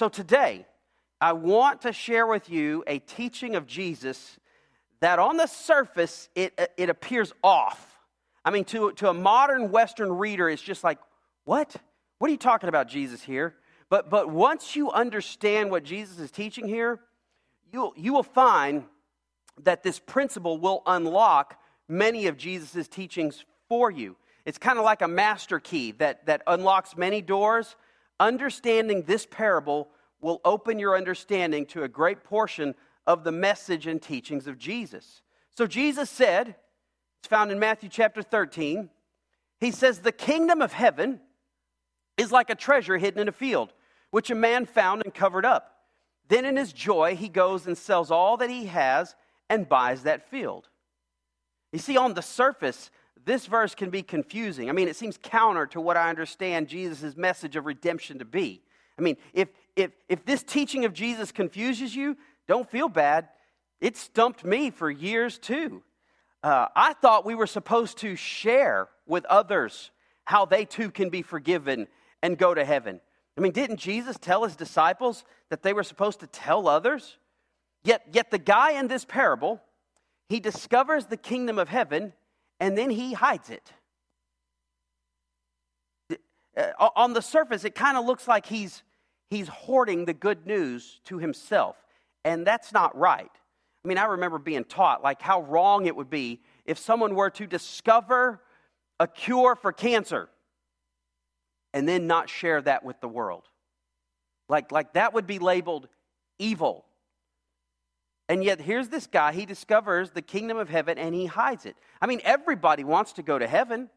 So today, I want to share with you a teaching of Jesus that on the surface it, it appears off. I mean, to, to a modern Western reader, it's just like, what? What are you talking about, Jesus, here? But, but once you understand what Jesus is teaching here, you'll, you will find that this principle will unlock many of Jesus' teachings for you. It's kind of like a master key that, that unlocks many doors. Understanding this parable will open your understanding to a great portion of the message and teachings of Jesus. So Jesus said, it's found in Matthew chapter 13, he says, The kingdom of heaven is like a treasure hidden in a field, which a man found and covered up. Then in his joy, he goes and sells all that he has and buys that field. You see, on the surface, this verse can be confusing. I mean, it seems counter to what I understand Jesus' message of redemption to be. I mean, if, if, if this teaching of Jesus confuses you, don't feel bad. It stumped me for years too. Uh, I thought we were supposed to share with others how they too can be forgiven and go to heaven. I mean, didn't Jesus tell his disciples that they were supposed to tell others? Yet, yet the guy in this parable, he discovers the kingdom of heaven and then he hides it. Uh, on the surface, it kind of looks like he's, he's hoarding the good news to himself, and that's not right. I mean, I remember being taught like how wrong it would be if someone were to discover a cure for cancer and then not share that with the world. Like, like that would be labeled evil. And yet, here's this guy, he discovers the kingdom of heaven and he hides it. I mean, everybody wants to go to heaven.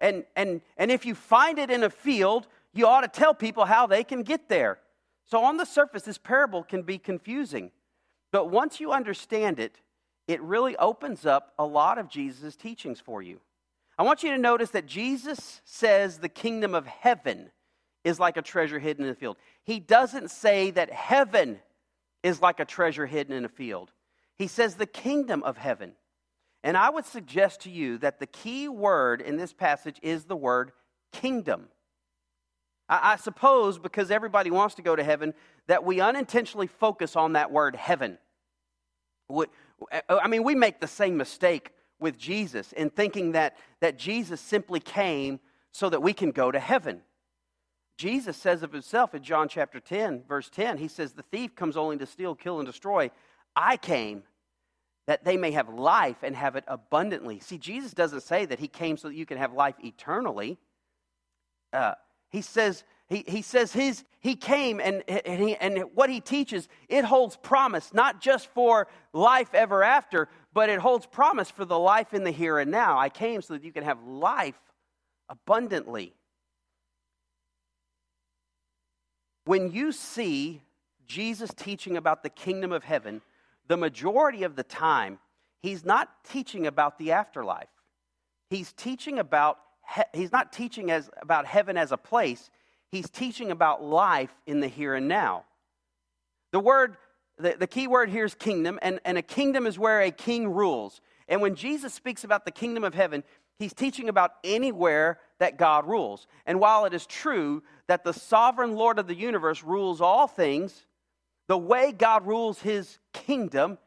And, and, and if you find it in a field, you ought to tell people how they can get there. So, on the surface, this parable can be confusing. But once you understand it, it really opens up a lot of Jesus' teachings for you. I want you to notice that Jesus says the kingdom of heaven is like a treasure hidden in the field. He doesn't say that heaven is like a treasure hidden in a field. He says the kingdom of heaven. And I would suggest to you that the key word in this passage is the word kingdom. I, I suppose because everybody wants to go to heaven, that we unintentionally focus on that word heaven. Uh, I mean, we make the same mistake with Jesus in thinking that, that Jesus simply came so that we can go to heaven. Jesus says of himself in John chapter 10, verse 10, he says, The thief comes only to steal, kill, and destroy. I came that they may have life and have it abundantly. See, Jesus doesn't say that he came so that you can have life eternally. Uh, he says, he, he says his, he came and, and, he, and what he teaches, it holds promise, not just for life ever after, but it holds promise for the life in the here and now. I came so that you can have life abundantly. When you see Jesus teaching about the kingdom of heaven, the majority of the time, he's not teaching about the afterlife. He's teaching about, he's not teaching as, about heaven as a place. He's teaching about life in the here and now. The word, the, the key word here is kingdom, and, and a kingdom is where a king rules. And when Jesus speaks about the kingdom of heaven, he's teaching about anywhere that God rules. And while it is true that the sovereign Lord of the universe rules all things, the way God rules his kingdom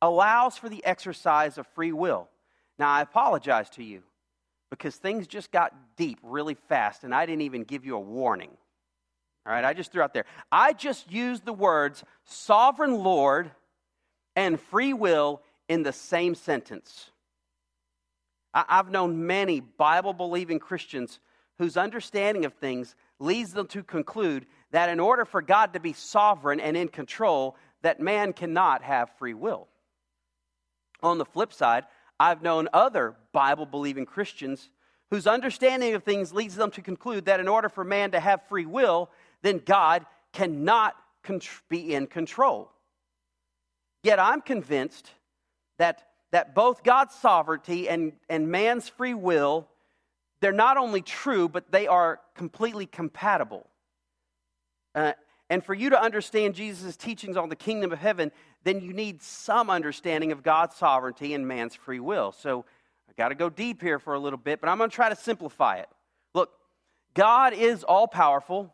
allows for the exercise of free will. Now, I apologize to you because things just got deep really fast and I didn't even give you a warning. All right, I just threw out there. I just used the words sovereign Lord and free will in the same sentence. I've known many Bible believing Christians whose understanding of things leads them to conclude that in order for God to be sovereign and in control, that man cannot have free will. On the flip side, I've known other Bible believing Christians whose understanding of things leads them to conclude that in order for man to have free will, then God cannot be in control. Yet I'm convinced that that both God's sovereignty and, and man's free will, they're not only true, but they are completely compatible. Uh, and for you to understand Jesus' teachings on the kingdom of heaven, then you need some understanding of God's sovereignty and man's free will. So I got to go deep here for a little bit, but I'm going to try to simplify it. Look, God is all powerful,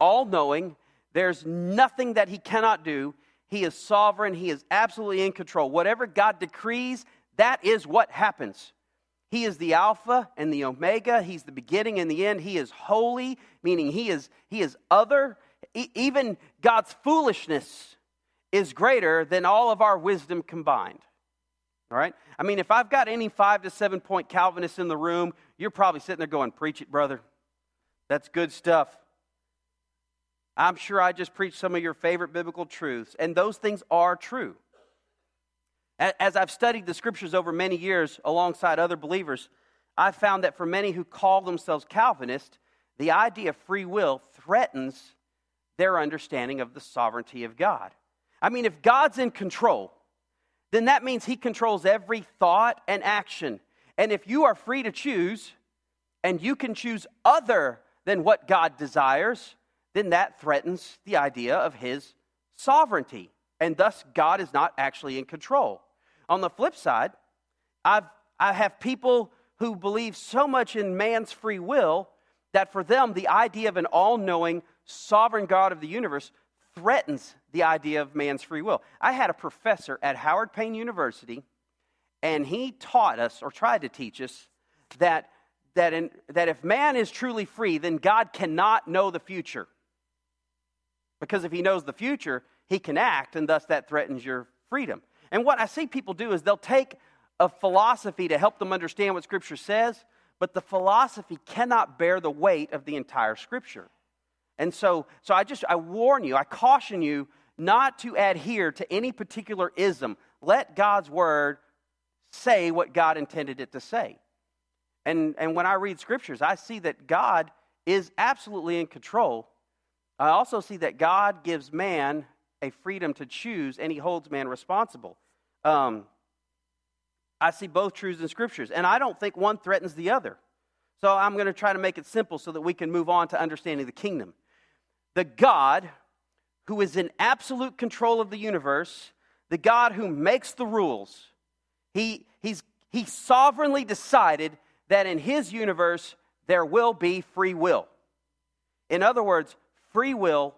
all knowing. There's nothing that he cannot do. He is sovereign, he is absolutely in control. Whatever God decrees, that is what happens. He is the Alpha and the Omega. He's the beginning and the end. He is holy, meaning he is, he is other. E- even God's foolishness is greater than all of our wisdom combined. All right? I mean, if I've got any five to seven point Calvinists in the room, you're probably sitting there going, Preach it, brother. That's good stuff. I'm sure I just preached some of your favorite biblical truths, and those things are true. As I've studied the scriptures over many years alongside other believers, I've found that for many who call themselves Calvinist, the idea of free will threatens their understanding of the sovereignty of God. I mean, if God's in control, then that means He controls every thought and action. And if you are free to choose, and you can choose other than what God desires, then that threatens the idea of His sovereignty. And thus, God is not actually in control. On the flip side, I've, I have people who believe so much in man's free will that for them, the idea of an all knowing, sovereign God of the universe threatens the idea of man's free will. I had a professor at Howard Payne University, and he taught us, or tried to teach us, that, that, in, that if man is truly free, then God cannot know the future. Because if he knows the future, he can act, and thus that threatens your freedom. And what I see people do is they'll take a philosophy to help them understand what Scripture says, but the philosophy cannot bear the weight of the entire Scripture. And so, so I just I warn you, I caution you not to adhere to any particular ism. Let God's word say what God intended it to say. And, and when I read scriptures, I see that God is absolutely in control. I also see that God gives man a freedom to choose, and he holds man responsible. Um, I see both truths in scriptures, and I don't think one threatens the other. So I'm going to try to make it simple so that we can move on to understanding the kingdom. The God who is in absolute control of the universe, the God who makes the rules, he, he's, he sovereignly decided that in his universe there will be free will. In other words, free will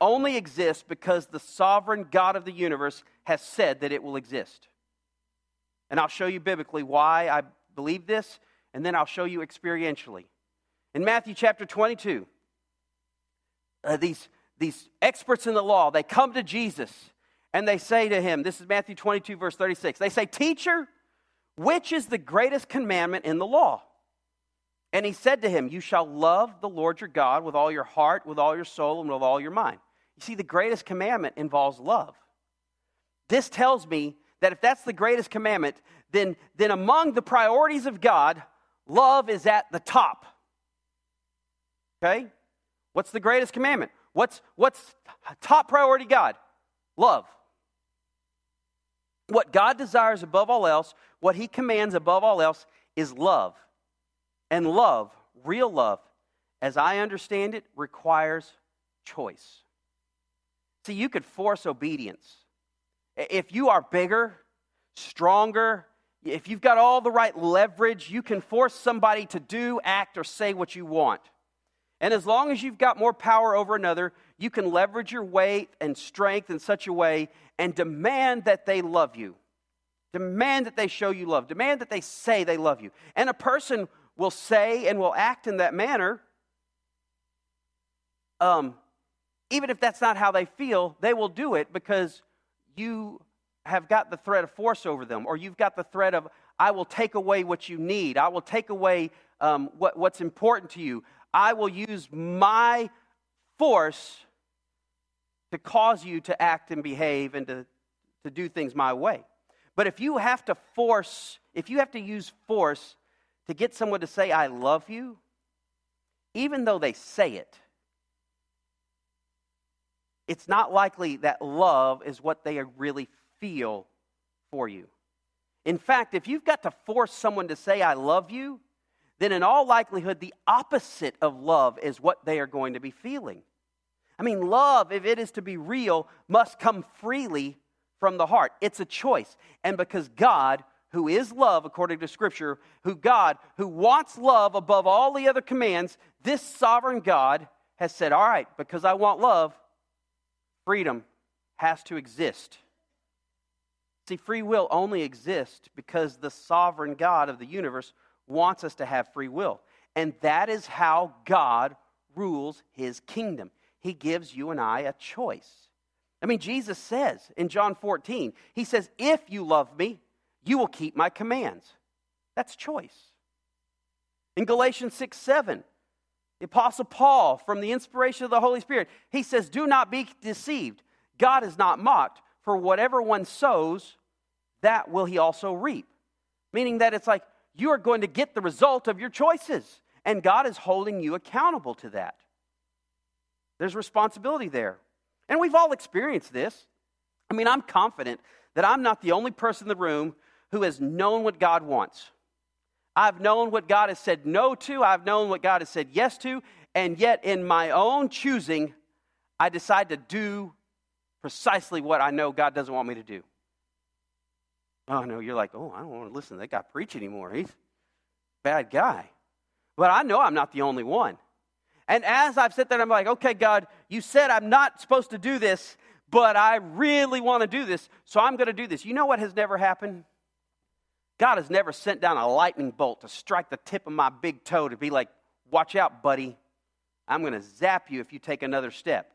only exists because the sovereign God of the universe has said that it will exist. And I'll show you biblically why I believe this, and then I'll show you experientially. In Matthew chapter 22, uh, these, these experts in the law, they come to Jesus and they say to him, this is Matthew 22, verse 36. They say, Teacher, which is the greatest commandment in the law? And he said to him, You shall love the Lord your God with all your heart, with all your soul, and with all your mind. You see, the greatest commandment involves love. This tells me that if that's the greatest commandment, then, then among the priorities of God, love is at the top. Okay? What's the greatest commandment? What's, what's top priority God? Love. What God desires above all else, what He commands above all else, is love. And love, real love, as I understand it, requires choice. See, you could force obedience. If you are bigger, stronger, if you've got all the right leverage, you can force somebody to do, act, or say what you want. And as long as you've got more power over another, you can leverage your weight and strength in such a way and demand that they love you. Demand that they show you love. Demand that they say they love you. And a person will say and will act in that manner um, even if that's not how they feel, they will do it because you have got the threat of force over them, or you've got the threat of, I will take away what you need, I will take away um, what, what's important to you, I will use my force to cause you to act and behave and to, to do things my way. But if you have to force, if you have to use force to get someone to say, I love you, even though they say it, it's not likely that love is what they really feel for you. In fact, if you've got to force someone to say, I love you, then in all likelihood, the opposite of love is what they are going to be feeling. I mean, love, if it is to be real, must come freely from the heart. It's a choice. And because God, who is love according to Scripture, who God, who wants love above all the other commands, this sovereign God has said, All right, because I want love, freedom has to exist. See, free will only exists because the sovereign God of the universe wants us to have free will. And that is how God rules his kingdom. He gives you and I a choice. I mean, Jesus says in John 14, He says, If you love me, you will keep my commands. That's choice. In Galatians 6 7, the Apostle Paul, from the inspiration of the Holy Spirit, he says, Do not be deceived. God is not mocked, for whatever one sows, that will he also reap. Meaning that it's like you are going to get the result of your choices, and God is holding you accountable to that. There's responsibility there. And we've all experienced this. I mean, I'm confident that I'm not the only person in the room who has known what God wants. I've known what God has said no to, I've known what God has said yes to, and yet in my own choosing, I decide to do precisely what I know God doesn't want me to do. Oh, no, you're like, oh, I don't want to listen to that guy preach anymore. He's a bad guy. But I know I'm not the only one. And as I've sat there, I'm like, okay, God, you said I'm not supposed to do this, but I really want to do this, so I'm going to do this. You know what has never happened? God has never sent down a lightning bolt to strike the tip of my big toe to be like, watch out, buddy. I'm going to zap you if you take another step.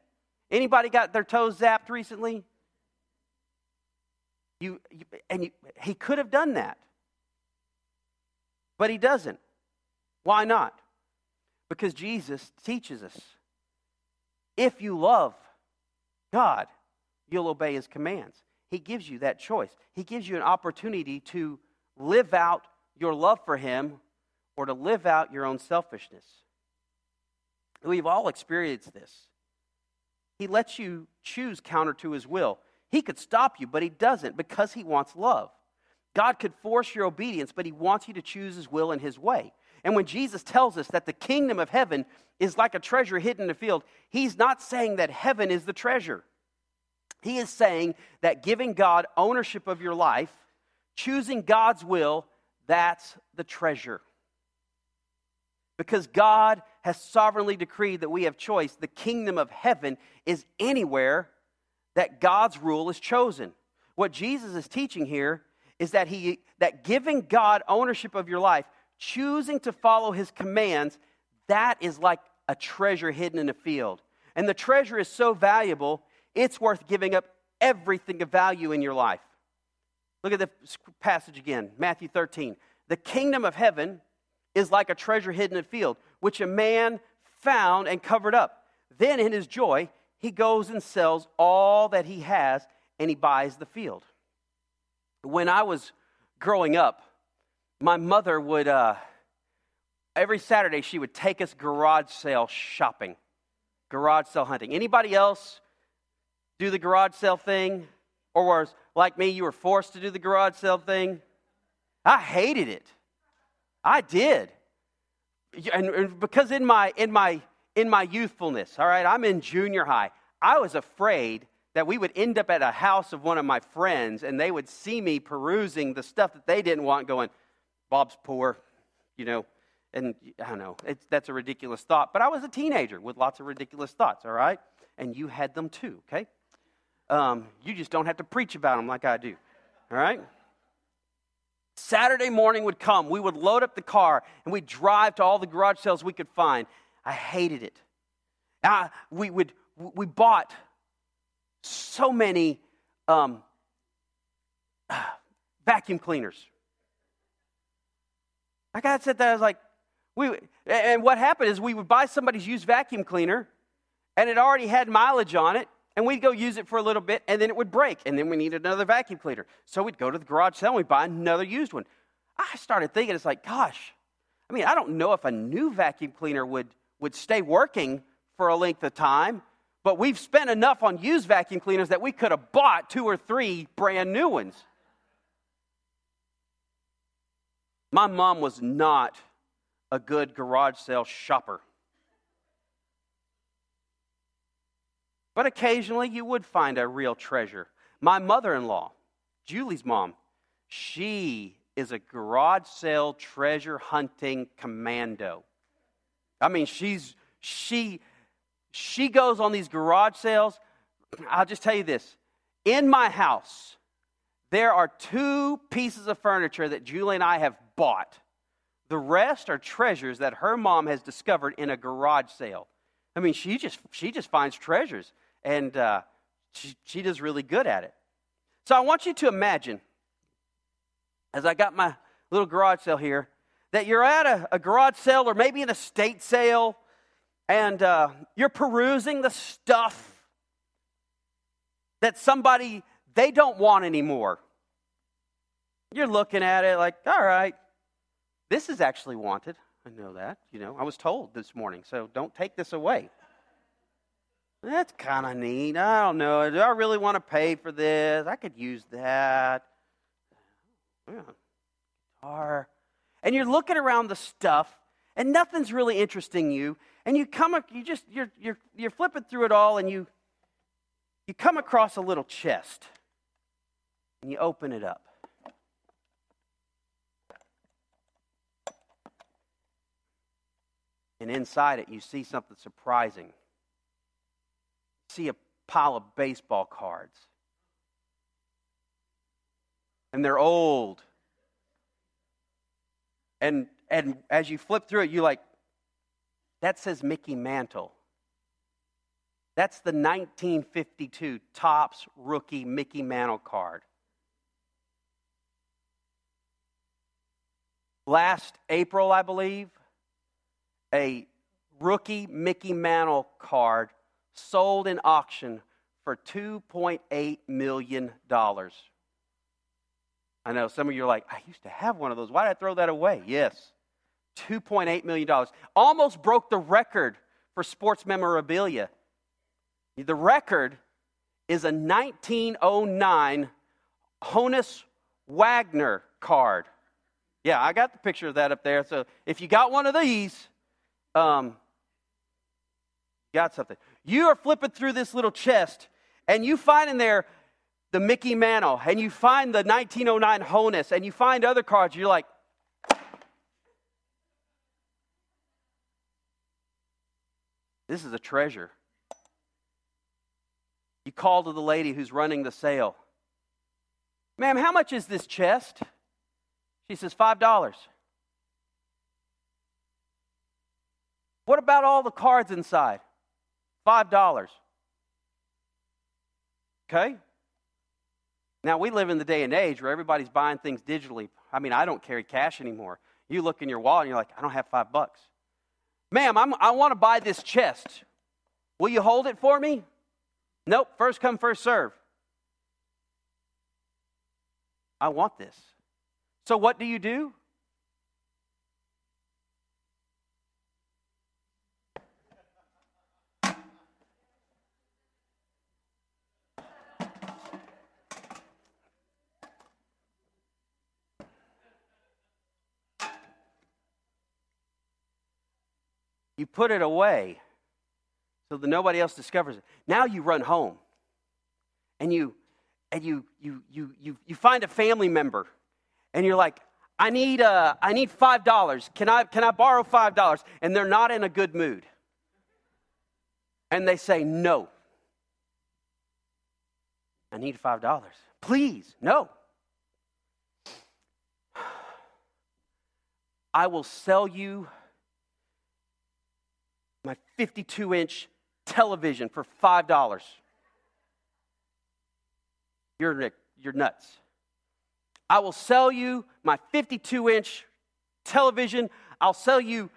Anybody got their toes zapped recently? You, you and you, he could have done that. But he doesn't. Why not? Because Jesus teaches us if you love God, you'll obey his commands. He gives you that choice. He gives you an opportunity to live out your love for him or to live out your own selfishness. We've all experienced this. He lets you choose counter to his will. He could stop you, but he doesn't because he wants love. God could force your obedience, but he wants you to choose his will and his way. And when Jesus tells us that the kingdom of heaven is like a treasure hidden in a field, he's not saying that heaven is the treasure. He is saying that giving God ownership of your life, choosing God's will, that's the treasure. Because God has sovereignly decreed that we have choice, the kingdom of heaven is anywhere that God's rule is chosen. What Jesus is teaching here is that he that giving God ownership of your life choosing to follow his commands, that is like a treasure hidden in a field. And the treasure is so valuable, it's worth giving up everything of value in your life. Look at the passage again, Matthew 13. The kingdom of heaven is like a treasure hidden in a field, which a man found and covered up. Then, in his joy, he goes and sells all that he has and he buys the field. When I was growing up, my mother would, uh, every Saturday, she would take us garage sale shopping, garage sale hunting. Anybody else do the garage sale thing? Or was, like me, you were forced to do the garage sale thing? I hated it. I did. And, and because in my, in, my, in my youthfulness, all right, I'm in junior high, I was afraid that we would end up at a house of one of my friends and they would see me perusing the stuff that they didn't want, going, Bob's poor, you know, and I don't know, that's a ridiculous thought. But I was a teenager with lots of ridiculous thoughts, all right? And you had them too, okay? Um, you just don't have to preach about them like I do, all right? Saturday morning would come. We would load up the car and we'd drive to all the garage sales we could find. I hated it. I, we, would, we bought so many um, vacuum cleaners, I got said that I was like, we, and what happened is we would buy somebody's used vacuum cleaner, and it already had mileage on it, and we'd go use it for a little bit, and then it would break, and then we needed another vacuum cleaner. So we'd go to the garage sale and we'd buy another used one. I started thinking, it's like, gosh, I mean, I don't know if a new vacuum cleaner would, would stay working for a length of time, but we've spent enough on used vacuum cleaners that we could have bought two or three brand new ones. My mom was not a good garage sale shopper. But occasionally you would find a real treasure. My mother in law, Julie's mom, she is a garage sale treasure hunting commando. I mean, she's she she goes on these garage sales. I'll just tell you this. In my house, there are two pieces of furniture that Julie and I have bought. The rest are treasures that her mom has discovered in a garage sale. I mean, she just she just finds treasures, and uh, she, she does really good at it. So I want you to imagine, as I got my little garage sale here, that you're at a, a garage sale or maybe an estate sale, and uh, you're perusing the stuff that somebody they don't want anymore. You're looking at it like, all right, this is actually wanted. I know that. You know, I was told this morning, so don't take this away. That's kind of neat. I don't know. Do I really want to pay for this? I could use that. Yeah. Guitar. And you're looking around the stuff, and nothing's really interesting you. And you come, you just you're you're you're flipping through it all, and you you come across a little chest, and you open it up. And inside it, you see something surprising. See a pile of baseball cards. And they're old. And, and as you flip through it, you like, that says Mickey Mantle. That's the 1952 Topps rookie Mickey Mantle card. Last April, I believe, a rookie Mickey Mantle card sold in auction for $2.8 million. I know some of you are like, I used to have one of those. Why did I throw that away? Yes, $2.8 million. Almost broke the record for sports memorabilia. The record is a 1909 Honus Wagner card. Yeah, I got the picture of that up there. So if you got one of these, um, got something. You are flipping through this little chest, and you find in there the Mickey Mantle, and you find the 1909 Honus, and you find other cards. You're like, this is a treasure. You call to the lady who's running the sale. Ma'am, how much is this chest? She says, $5. What about all the cards inside? $5. Okay? Now, we live in the day and age where everybody's buying things digitally. I mean, I don't carry cash anymore. You look in your wallet and you're like, I don't have five bucks. Ma'am, I'm, I want to buy this chest. Will you hold it for me? Nope, first come, first serve. I want this. So, what do you do? You put it away so that nobody else discovers it. Now you run home and you and you you you you, you find a family member and you're like, I need uh, I need five dollars. Can I can I borrow five dollars? And they're not in a good mood. And they say, No. I need five dollars. Please, no. I will sell you my 52 inch television for $5. You're, you're nuts. I will sell you my 52 inch television. I'll sell you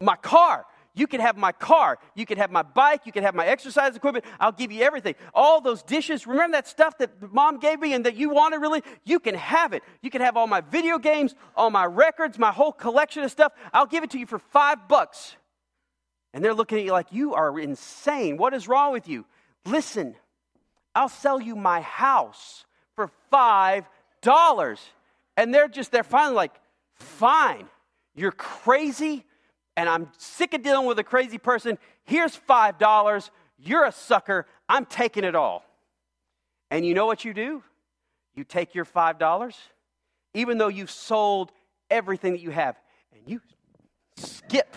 my car. You can have my car. You can have my bike. You can have my exercise equipment. I'll give you everything. All those dishes. Remember that stuff that mom gave me and that you wanted really? You can have it. You can have all my video games, all my records, my whole collection of stuff. I'll give it to you for five bucks. And they're looking at you like, you are insane. What is wrong with you? Listen, I'll sell you my house for $5. And they're just, they're finally like, fine, you're crazy, and I'm sick of dealing with a crazy person. Here's $5. You're a sucker. I'm taking it all. And you know what you do? You take your $5, even though you've sold everything that you have, and you skip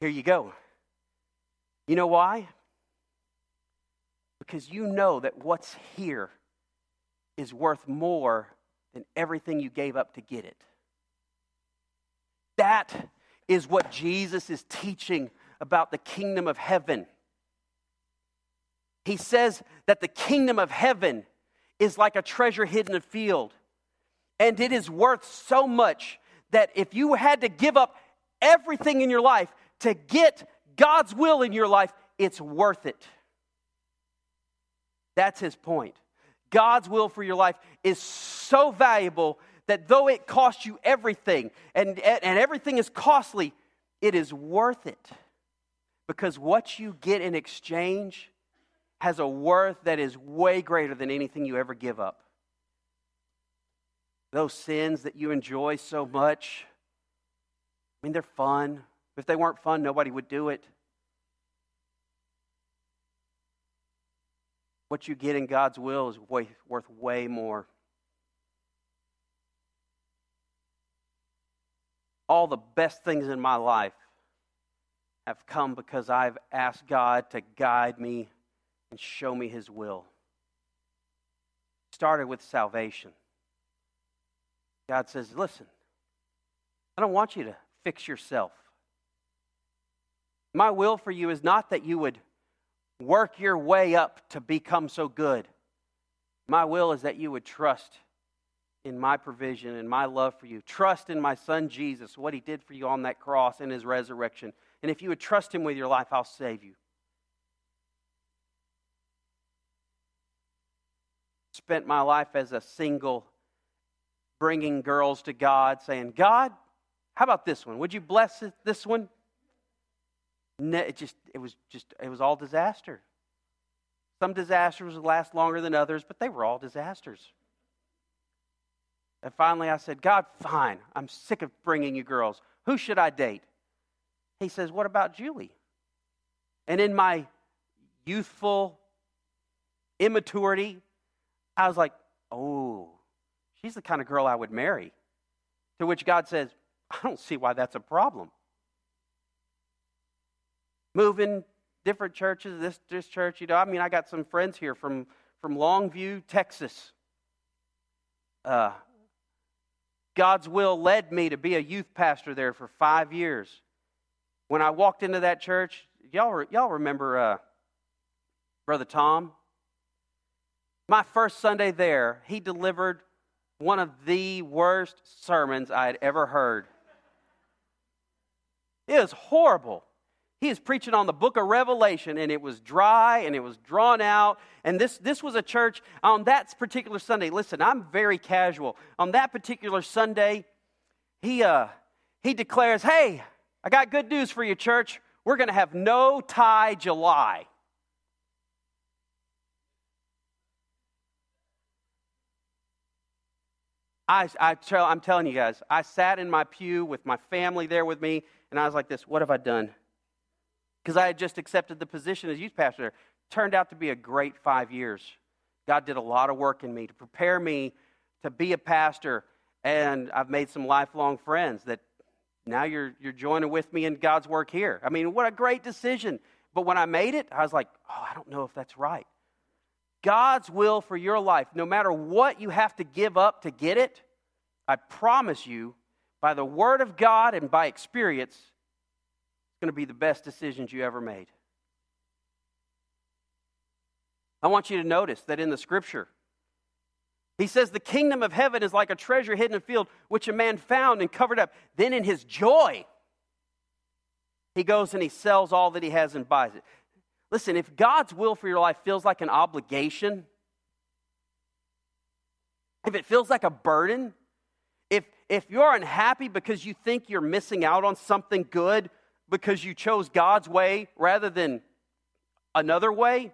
Here you go. You know why? Because you know that what's here is worth more than everything you gave up to get it. That is what Jesus is teaching about the kingdom of heaven. He says that the kingdom of heaven is like a treasure hidden in a field, and it is worth so much that if you had to give up everything in your life to get God's will in your life, it's worth it. That's his point. God's will for your life is so valuable that though it costs you everything and, and everything is costly, it is worth it. Because what you get in exchange has a worth that is way greater than anything you ever give up. Those sins that you enjoy so much, I mean, they're fun. If they weren't fun, nobody would do it. What you get in God's will is way, worth way more. All the best things in my life have come because I've asked God to guide me and show me His will. Started with salvation. God says, Listen, I don't want you to fix yourself. My will for you is not that you would work your way up to become so good. My will is that you would trust in my provision and my love for you. Trust in my son Jesus, what he did for you on that cross and his resurrection. And if you would trust him with your life, I'll save you. Spent my life as a single, bringing girls to God, saying, God, how about this one? Would you bless this one? it just it was just it was all disaster. Some disasters would last longer than others, but they were all disasters. And finally, I said, God, fine. I'm sick of bringing you girls. Who should I date? He says, What about Julie? And in my youthful immaturity, I was like, Oh, she's the kind of girl I would marry. To which God says, I don't see why that's a problem moving different churches, this, this church, you know, I mean, I got some friends here from, from Longview, Texas. Uh, God's will led me to be a youth pastor there for five years. When I walked into that church, y'all, y'all remember uh, Brother Tom? My first Sunday there, he delivered one of the worst sermons I had ever heard. It was horrible. He is preaching on the book of Revelation, and it was dry and it was drawn out. And this, this was a church on that particular Sunday. Listen, I'm very casual. On that particular Sunday, he, uh, he declares, Hey, I got good news for you, church. We're going to have no tie July. I, I I'm telling you guys, I sat in my pew with my family there with me, and I was like this What have I done? because I had just accepted the position as youth pastor. Turned out to be a great five years. God did a lot of work in me to prepare me to be a pastor, and I've made some lifelong friends that now you're, you're joining with me in God's work here. I mean, what a great decision. But when I made it, I was like, oh, I don't know if that's right. God's will for your life, no matter what you have to give up to get it, I promise you, by the Word of God and by experience, it's going to be the best decisions you ever made. I want you to notice that in the scripture, he says, The kingdom of heaven is like a treasure hidden in a field, which a man found and covered up. Then in his joy, he goes and he sells all that he has and buys it. Listen, if God's will for your life feels like an obligation, if it feels like a burden, if, you're unhappy because you think you're missing out on something good, because you chose God's way rather than another way,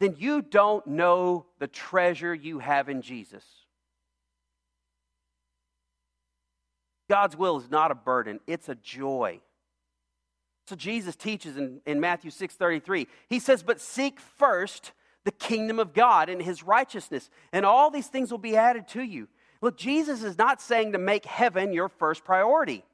then you don't know the treasure you have in Jesus. God's will is not a burden, it's a joy. So Jesus teaches in, in Matthew 6:33. He says, "But seek first the kingdom of God and his righteousness, and all these things will be added to you." Look, Jesus is not saying to make heaven your first priority.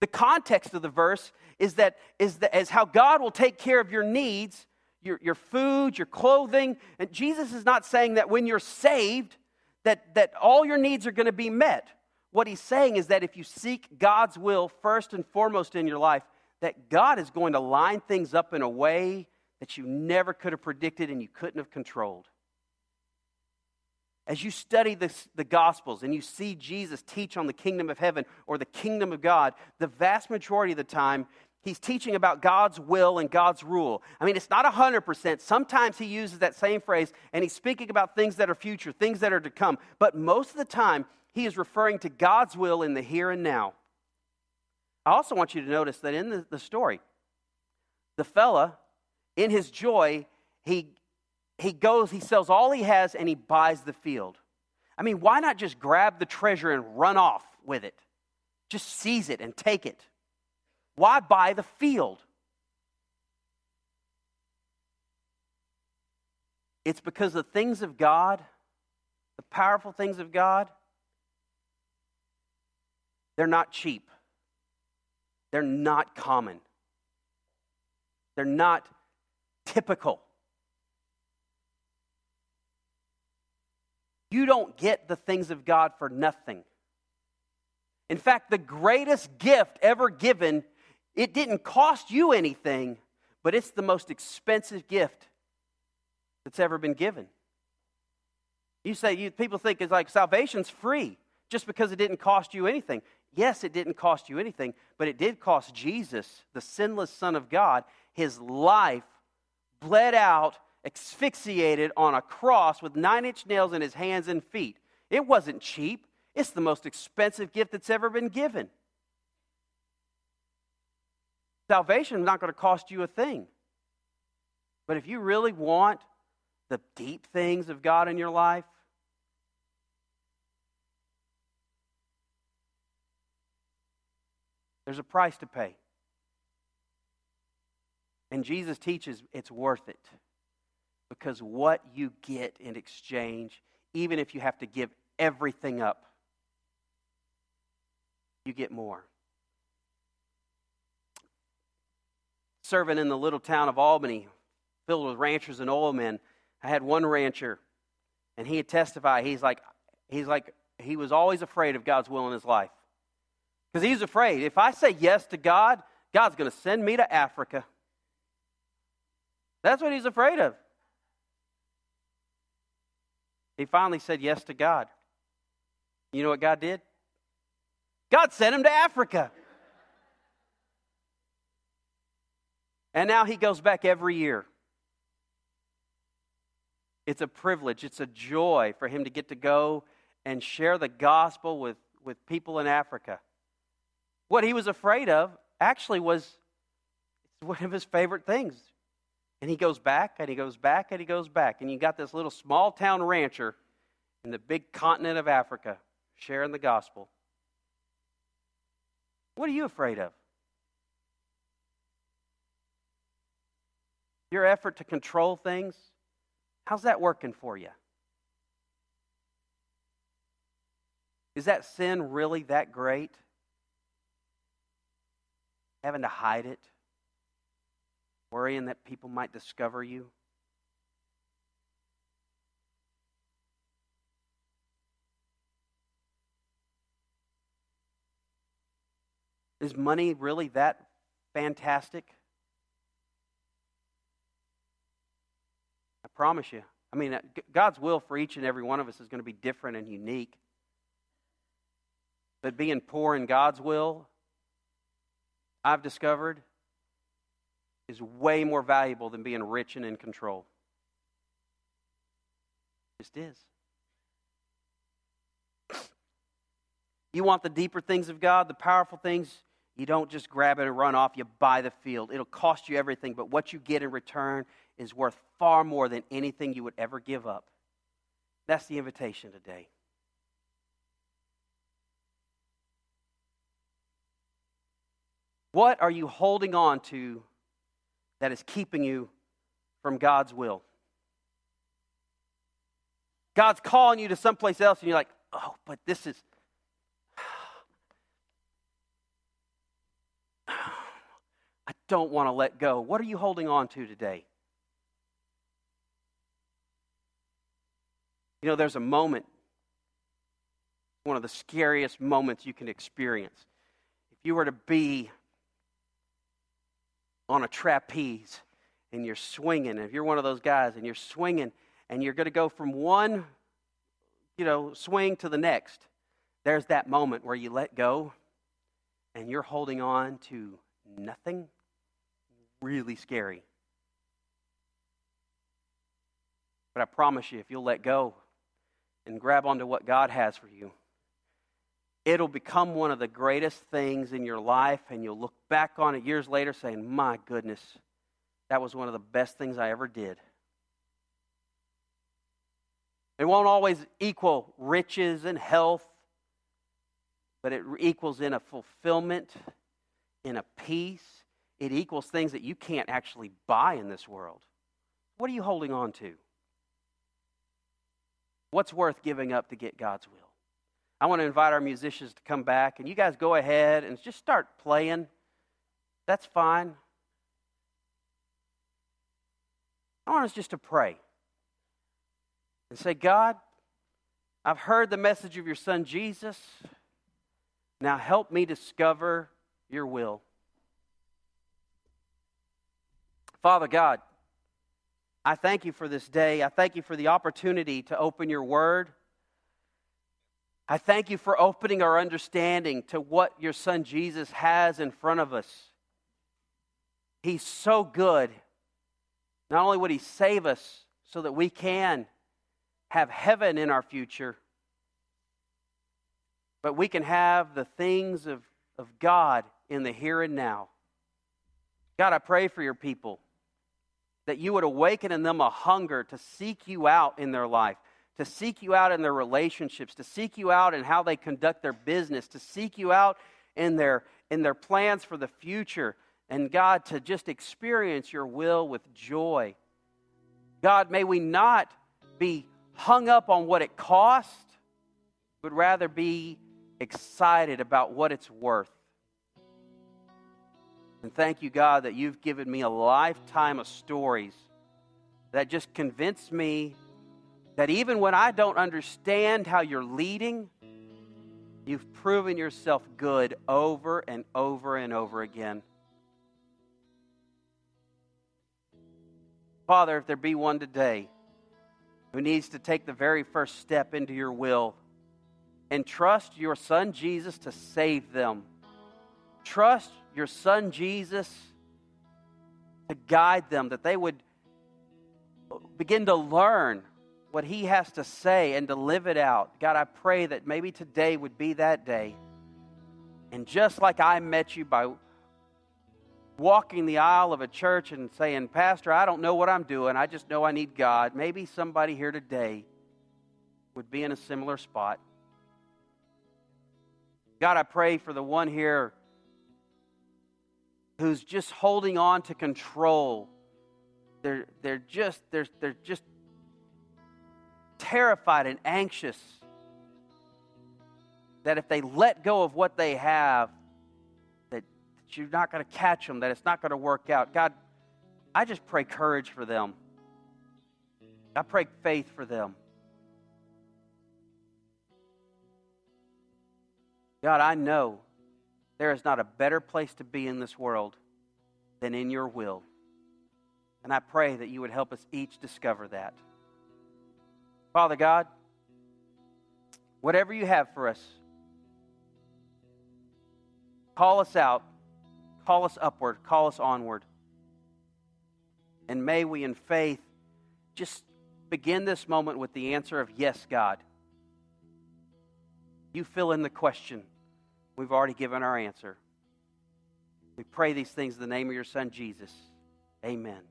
The context of the verse is that is, that, is how God will take care of your needs, your, your food, your clothing. And Jesus is not saying that when you're saved, that, that all your needs are going to be met. What he's saying is that if you seek God's will first and foremost in your life, that God is going to line things up in a way that you never could have predicted and you couldn't have controlled. As you study this, the Gospels and you see Jesus teach on the kingdom of heaven or the kingdom of God, the vast majority of the time, he's teaching about God's will and God's rule. I mean, it's not 100%. Sometimes he uses that same phrase and he's speaking about things that are future, things that are to come. But most of the time, he is referring to God's will in the here and now. I also want you to notice that in the, the story, the fella, in his joy, he, he goes, he sells all he has, and he buys the field. I mean, why not just grab the treasure and run off with it? Just seize it and take it. Why buy the field? It's because the things of God, the powerful things of God, they're not cheap. They're not common. They're not typical. You don't get the things of God for nothing. In fact, the greatest gift ever given, it didn't cost you anything, but it's the most expensive gift that's ever been given. You say, you, people think it's like salvation's free just because it didn't cost you anything. Yes, it didn't cost you anything, but it did cost Jesus, the sinless Son of God, his life bled out, asphyxiated on a cross with nine inch nails in his hands and feet. It wasn't cheap, it's the most expensive gift that's ever been given. Salvation is not going to cost you a thing. But if you really want the deep things of God in your life, There's a price to pay. And Jesus teaches it's worth it. Because what you get in exchange, even if you have to give everything up, you get more. Serving in the little town of Albany, filled with ranchers and oil men, I had one rancher, and he had testified. He's like, he's like, he was always afraid of God's will in his life. Because he's afraid. If I say yes to God, God's going to send me to Africa. That's what he's afraid of. He finally said yes to God. You know what God did? God sent him to Africa. And now he goes back every year. It's a privilege, it's a joy for him to get to go and share the gospel with, with people in Africa. What he was afraid of actually was one of his favorite things. And he goes back and he goes back and he goes back. And you got this little small town rancher in the big continent of Africa sharing the gospel. What are you afraid of? Your effort to control things, how's that working for you? Is that sin really that great? having to hide it, worrying that people might discover you. Is money really that fantastic? I promise you. I mean, uh, God's will for each and every one of us is going to be different and unique. But being poor in God's will I've discovered is way more valuable than being rich and in control. It just is. You want the deeper things of God, the powerful things, you don't just grab it and run off, you buy the field. It'll cost you everything, but what you get in return is worth far more than anything you would ever give up. That's the invitation today. What are you holding on to that is keeping you from God's will? God's calling you to someplace else, and you're like, oh, but this is. I don't want to let go. What are you holding on to today? You know, there's a moment, one of the scariest moments you can experience. If you were to be on a trapeze and you're swinging, if you're one of those guys and you're swinging and you're going to go from one, you know, swing to the next, there's that moment where you let go and you're holding on to nothing. Really scary. But I promise you, if you'll let go and grab onto what God has for you, it'll become one of the greatest things in your life, and you'll look back on it years later saying, My goodness, that was one of the best things I ever did. It won't always equal riches and health, but it equals in a fulfillment, in a peace. It equals things that you can't actually buy in this world. What are you holding on to? What's worth giving up to get God's will? I want to invite our musicians to come back, and you guys go ahead and just start playing. That's fine. I want us just to pray and say, God, I've heard the message of your son Jesus. Now help me discover your will. Father God, I thank you for this day. I thank you for the opportunity to open your word. I thank you for opening our understanding to what your son Jesus has in front of us. He's so good. Not only would he save us so that we can have heaven in our future, but we can have the things of, of God in the here and now. God, I pray for your people that you would awaken in them a hunger to seek you out in their life, to seek you out in their relationships, to seek you out in how they conduct their business, to seek you out in their, in their plans for the future. And God, to just experience your will with joy. God, may we not be hung up on what it costs, but rather be excited about what it's worth. And thank you, God, that you've given me a lifetime of stories that just convince me that even when I don't understand how you're leading, you've proven yourself good over and over and over again. Father, if there be one today who needs to take the very first step into your will and trust your son Jesus to save them, trust your son Jesus to guide them, that they would begin to learn what he has to say and to live it out. God, I pray that maybe today would be that day. And just like I met you by walking the aisle of a church and saying, Pastor, I don't know what I'm doing. I just know I need God. Maybe somebody here today would be in a similar spot. God, I pray for the one here who's just holding on to control. They're, they're just they're, they're just terrified and anxious that if they let go of what they have, that, that you're not going to catch them, that it's not going to work out. God, I just pray courage for them. I pray faith for them. God, I know there is not a better place to be in this world than in your will. And I pray that you would help us each discover that. Father God, whatever you have for us, call us out, call us upward, call us onward. And may we, in faith, just begin this moment with the answer of yes, God. You fill in the question. We've already given our answer. We pray these things in the name of your Son, Jesus. Amen.